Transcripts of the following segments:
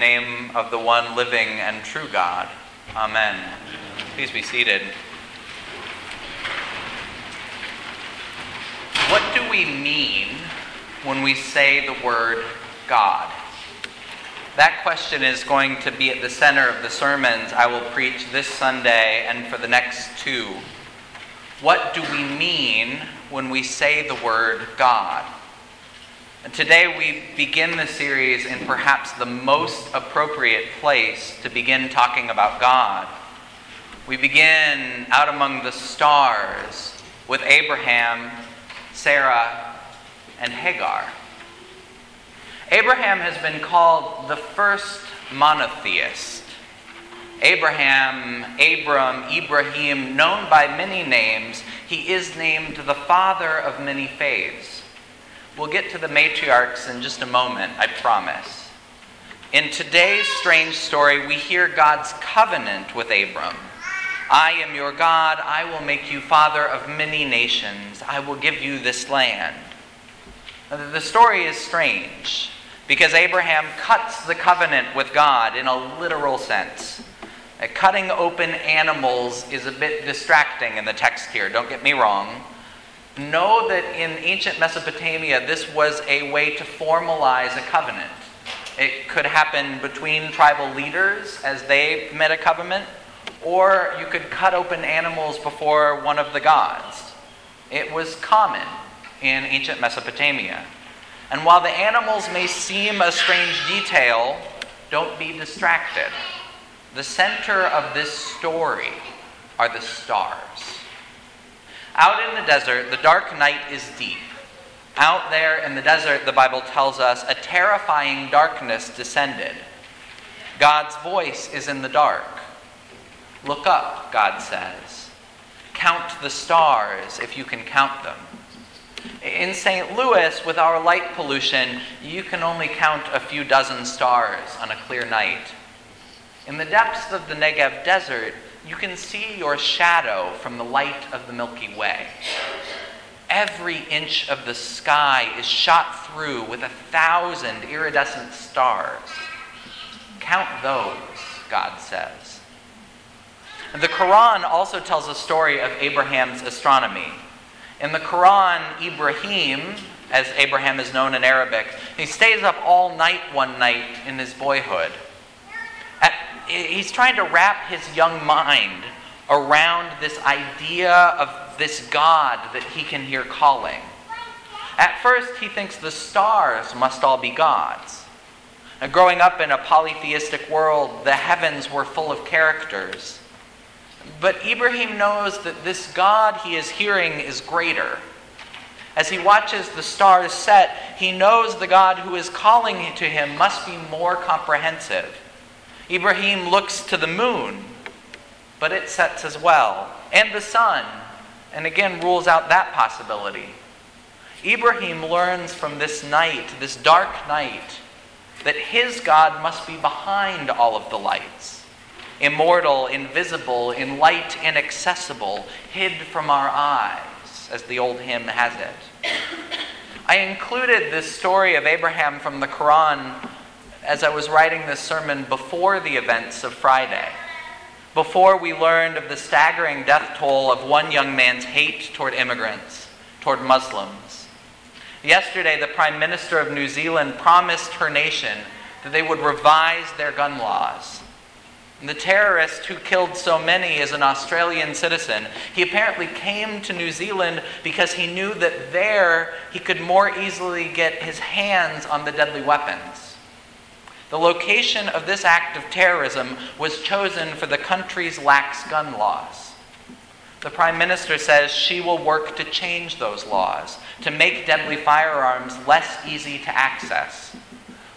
name of the one living and true God. Amen. Please be seated. What do we mean when we say the word God? That question is going to be at the center of the sermons I will preach this Sunday and for the next two. What do we mean when we say the word God? Today we begin the series in perhaps the most appropriate place to begin talking about God. We begin out among the stars with Abraham, Sarah, and Hagar. Abraham has been called the first monotheist. Abraham, Abram, Ibrahim, known by many names, he is named the father of many faiths. We'll get to the matriarchs in just a moment, I promise. In today's strange story, we hear God's covenant with Abram. I am your God, I will make you father of many nations, I will give you this land. The story is strange because Abraham cuts the covenant with God in a literal sense. Cutting open animals is a bit distracting in the text here, don't get me wrong. Know that in ancient Mesopotamia, this was a way to formalize a covenant. It could happen between tribal leaders as they met a covenant, or you could cut open animals before one of the gods. It was common in ancient Mesopotamia. And while the animals may seem a strange detail, don't be distracted. The center of this story are the stars. Out in the desert, the dark night is deep. Out there in the desert, the Bible tells us, a terrifying darkness descended. God's voice is in the dark. Look up, God says. Count the stars if you can count them. In St. Louis, with our light pollution, you can only count a few dozen stars on a clear night. In the depths of the Negev desert, you can see your shadow from the light of the Milky Way. Every inch of the sky is shot through with a thousand iridescent stars. Count those, God says. And The Quran also tells a story of Abraham's astronomy. In the Quran, Ibrahim, as Abraham is known in Arabic, he stays up all night one night in his boyhood. At, he's trying to wrap his young mind around this idea of this God that he can hear calling. At first, he thinks the stars must all be gods. Now, growing up in a polytheistic world, the heavens were full of characters. But Ibrahim knows that this God he is hearing is greater. As he watches the stars set, he knows the God who is calling to him must be more comprehensive. Ibrahim looks to the moon, but it sets as well, and the sun, and again rules out that possibility. Ibrahim learns from this night, this dark night, that his God must be behind all of the lights immortal, invisible, in light inaccessible, hid from our eyes, as the old hymn has it. I included this story of Abraham from the Quran as I was writing this sermon before the events of Friday, before we learned of the staggering death toll of one young man's hate toward immigrants, toward Muslims. Yesterday, the Prime Minister of New Zealand promised her nation that they would revise their gun laws the terrorist who killed so many is an Australian citizen. He apparently came to New Zealand because he knew that there he could more easily get his hands on the deadly weapons. The location of this act of terrorism was chosen for the country's lax gun laws. The Prime Minister says she will work to change those laws, to make deadly firearms less easy to access.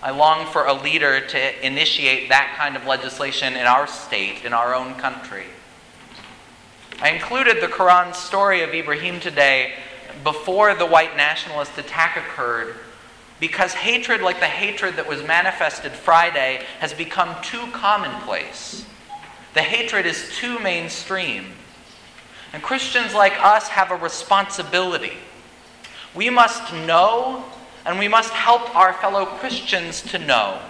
I long for a leader to initiate that kind of legislation in our state, in our own country. I included the Quran story of Ibrahim today before the white nationalist attack occurred because hatred, like the hatred that was manifested Friday, has become too commonplace. The hatred is too mainstream. And Christians like us have a responsibility. We must know and we must help our fellow Christians to know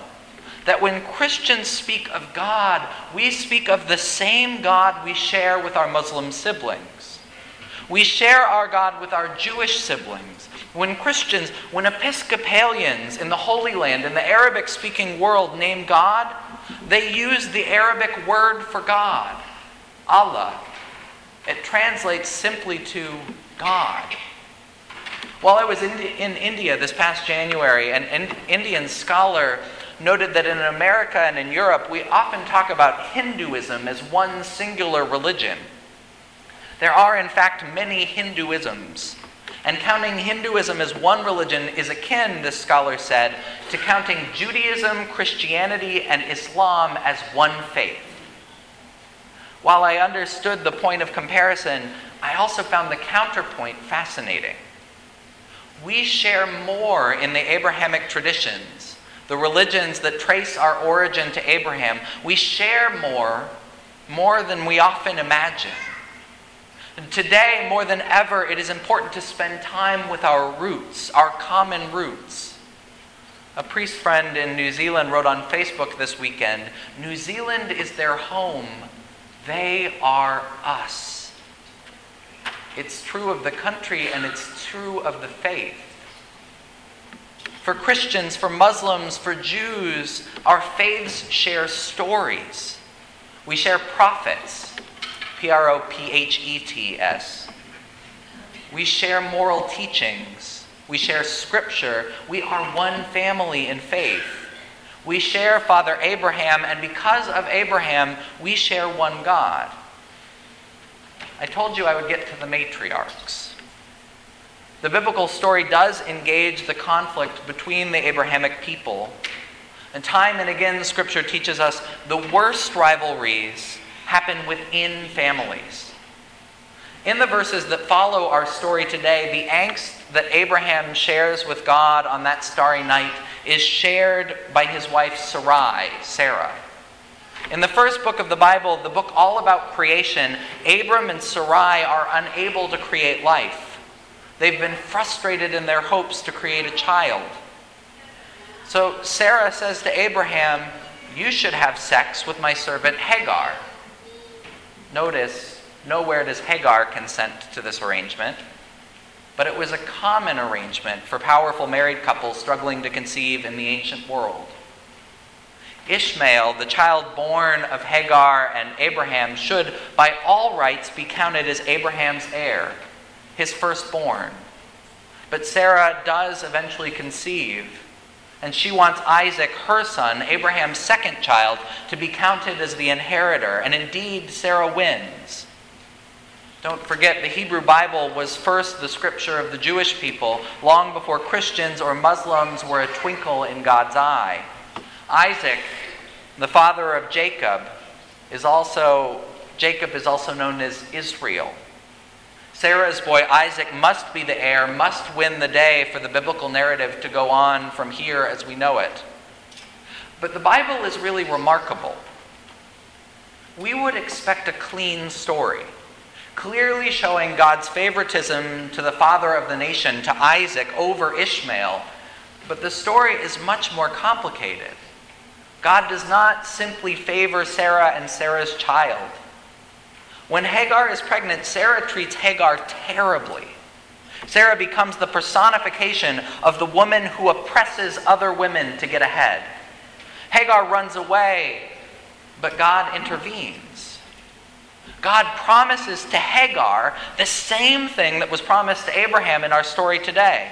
that when Christians speak of God, we speak of the same God we share with our Muslim siblings. We share our God with our Jewish siblings. When Christians, when Episcopalians in the Holy Land, in the Arabic speaking world, name God, they use the Arabic word for God, Allah. It translates simply to God. While I was in, in India this past January, an Indian scholar noted that in America and in Europe, we often talk about Hinduism as one singular religion. There are, in fact, many Hinduisms. And counting Hinduism as one religion is akin, this scholar said, to counting Judaism, Christianity, and Islam as one faith. While I understood the point of comparison, I also found the counterpoint fascinating. We share more in the Abrahamic traditions, the religions that trace our origin to Abraham. We share more, more than we often imagine. Today, more than ever, it is important to spend time with our roots, our common roots. A priest friend in New Zealand wrote on Facebook this weekend New Zealand is their home, they are us. It's true of the country and it's true of the faith. For Christians, for Muslims, for Jews, our faiths share stories. We share prophets, P R O P H E T S. We share moral teachings. We share scripture. We are one family in faith. We share Father Abraham, and because of Abraham, we share one God. I told you I would get to the matriarchs. The biblical story does engage the conflict between the Abrahamic people. And time and again, Scripture teaches us the worst rivalries happen within families. In the verses that follow our story today, the angst that Abraham shares with God on that starry night is shared by his wife Sarai, Sarah. In the first book of the Bible, the book all about creation, Abram and Sarai are unable to create life. They've been frustrated in their hopes to create a child. So Sarah says to Abraham, You should have sex with my servant Hagar. Notice, nowhere does Hagar consent to this arrangement, but it was a common arrangement for powerful married couples struggling to conceive in the ancient world. Ishmael, the child born of Hagar and Abraham, should by all rights be counted as Abraham's heir, his firstborn. But Sarah does eventually conceive and she wants Isaac, her son, Abraham's second child, to be counted as the inheritor. And indeed, Sarah wins. Don't forget, the Hebrew Bible was first the scripture of the Jewish people, long before Christians or Muslims were a twinkle in God's eye. Isaac, the father of Jacob, is also Jacob is also known as Israel. Sarah's boy Isaac must be the heir, must win the day for the biblical narrative to go on from here as we know it. But the Bible is really remarkable. We would expect a clean story, clearly showing God's favoritism to the father of the nation, to Isaac, over Ishmael. But the story is much more complicated. God does not simply favor Sarah and Sarah's child. When Hagar is pregnant, Sarah treats Hagar terribly. Sarah becomes the personification of the woman who oppresses other women to get ahead. Hagar runs away, but God intervenes. God promises to Hagar the same thing that was promised to Abraham in our story today.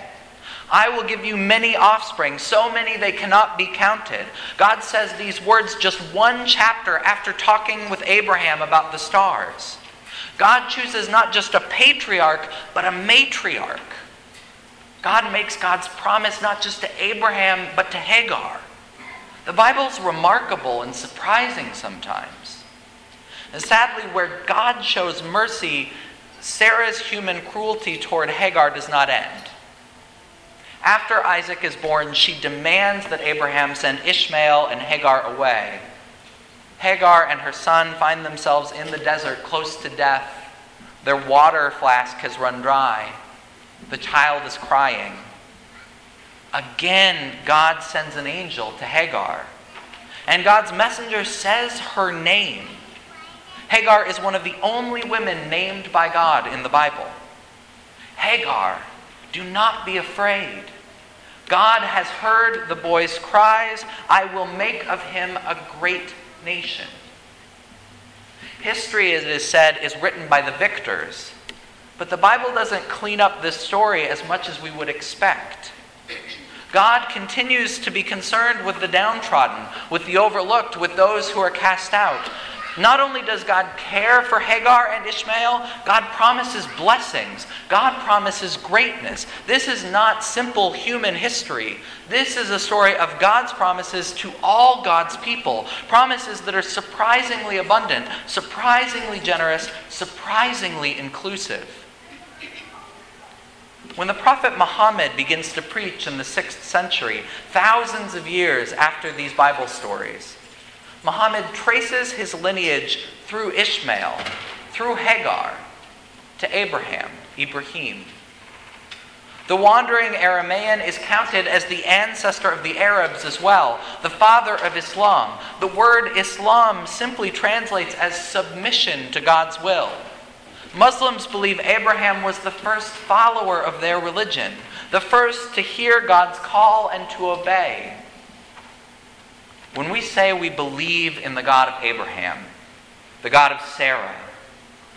I will give you many offspring, so many they cannot be counted. God says these words just one chapter after talking with Abraham about the stars. God chooses not just a patriarch, but a matriarch. God makes God's promise not just to Abraham, but to Hagar. The Bible's remarkable and surprising sometimes. And sadly, where God shows mercy, Sarah's human cruelty toward Hagar does not end. After Isaac is born, she demands that Abraham send Ishmael and Hagar away. Hagar and her son find themselves in the desert close to death. Their water flask has run dry. The child is crying. Again, God sends an angel to Hagar. And God's messenger says her name. Hagar is one of the only women named by God in the Bible. Hagar, do not be afraid. God has heard the boy's cries. I will make of him a great nation. History, as it is said, is written by the victors. But the Bible doesn't clean up this story as much as we would expect. God continues to be concerned with the downtrodden, with the overlooked, with those who are cast out. Not only does God care for Hagar and Ishmael, God promises blessings. God promises greatness. This is not simple human history. This is a story of God's promises to all God's people. Promises that are surprisingly abundant, surprisingly generous, surprisingly inclusive. When the prophet Muhammad begins to preach in the 6th century, thousands of years after these Bible stories, Muhammad traces his lineage through Ishmael, through Hagar, to Abraham, Ibrahim. The wandering Aramaean is counted as the ancestor of the Arabs as well, the father of Islam. The word Islam simply translates as submission to God's will. Muslims believe Abraham was the first follower of their religion, the first to hear God's call and to obey. When we say we believe in the God of Abraham, the God of Sarah,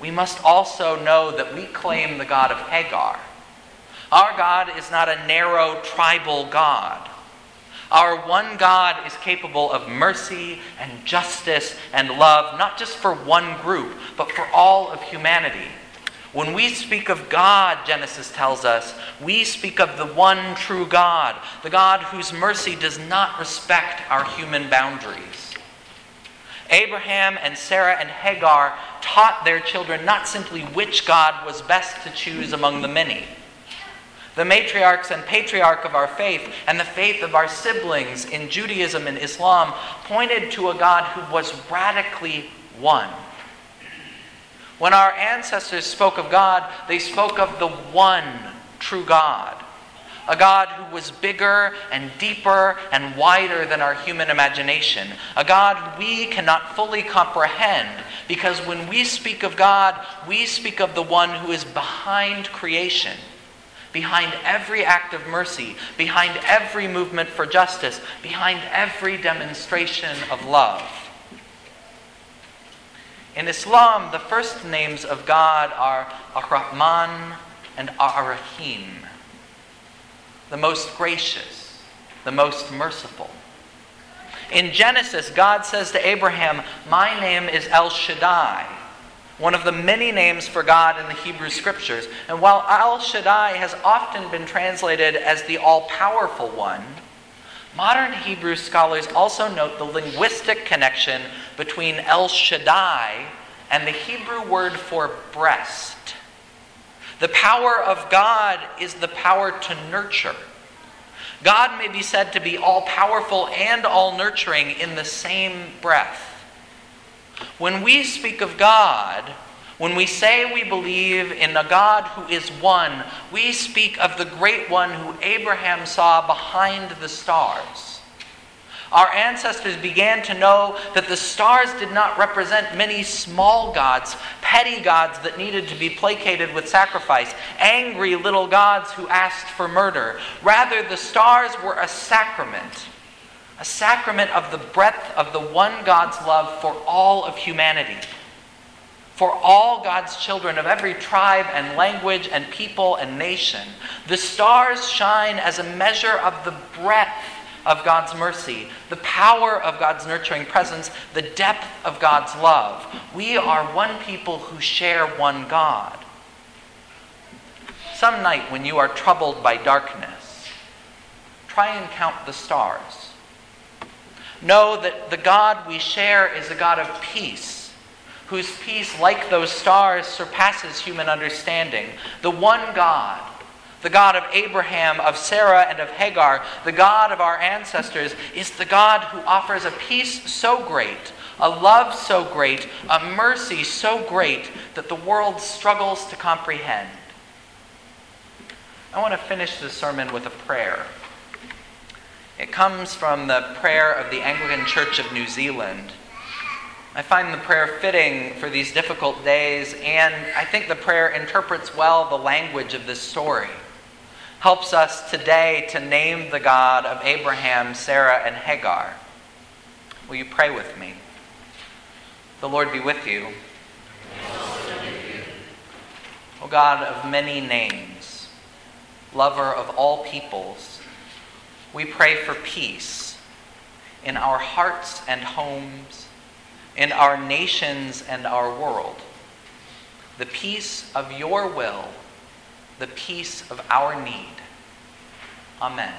we must also know that we claim the God of Hagar. Our God is not a narrow tribal God. Our one God is capable of mercy and justice and love, not just for one group, but for all of humanity. When we speak of God, Genesis tells us, we speak of the one true God, the God whose mercy does not respect our human boundaries. Abraham and Sarah and Hagar taught their children not simply which God was best to choose among the many the matriarchs and patriarch of our faith and the faith of our siblings in Judaism and Islam pointed to a God who was radically one. When our ancestors spoke of God, they spoke of the one true God. A God who was bigger and deeper and wider than our human imagination. A God we cannot fully comprehend because when we speak of God, we speak of the one who is behind creation behind every act of mercy, behind every movement for justice, behind every demonstration of love. In Islam, the first names of God are Ar-Rahman and Ar-Rahim, the most gracious, the most merciful. In Genesis, God says to Abraham, My name is El Shaddai one of the many names for God in the Hebrew Scriptures. And while El Shaddai has often been translated as the all powerful one, modern Hebrew scholars also note the linguistic connection between El Shaddai and the Hebrew word for breast. The power of God is the power to nurture. God may be said to be all powerful and all nurturing in the same breath. When we speak of God, when we say we believe in a God who is one, we speak of the great one who Abraham saw behind the stars. Our ancestors began to know that the stars did not represent many small gods, petty gods that needed to be placated with sacrifice, angry little gods who asked for murder. Rather, the stars were a sacrament a sacrament of the breadth of the one God's love for all of humanity, for all God's children of every tribe and language and people and nation. The stars shine as a measure of the breadth of God's mercy, the power of God's nurturing presence, the depth of God's love. We are one people who share one God. Some night when you are troubled by darkness, try and count the stars. Know that the God we share is a God of peace, whose peace, like those stars, surpasses human understanding. The one God, the God of Abraham, of Sarah, and of Hagar, the God of our ancestors, is the God who offers a peace so great, a love so great, a mercy so great that the world struggles to comprehend. I want to finish this sermon with a prayer. It comes from the prayer of the Anglican Church of New Zealand. I find the prayer fitting for these difficult days, and I think the prayer interprets well the language of this story. Helps us today to name the God of Abraham, Sarah, and Hagar. Will you pray with me? The Lord be with you. O God of many names, lover of all peoples, we pray for peace in our hearts and homes, in our nations and our world. The peace of your will, the peace of our need. Amen.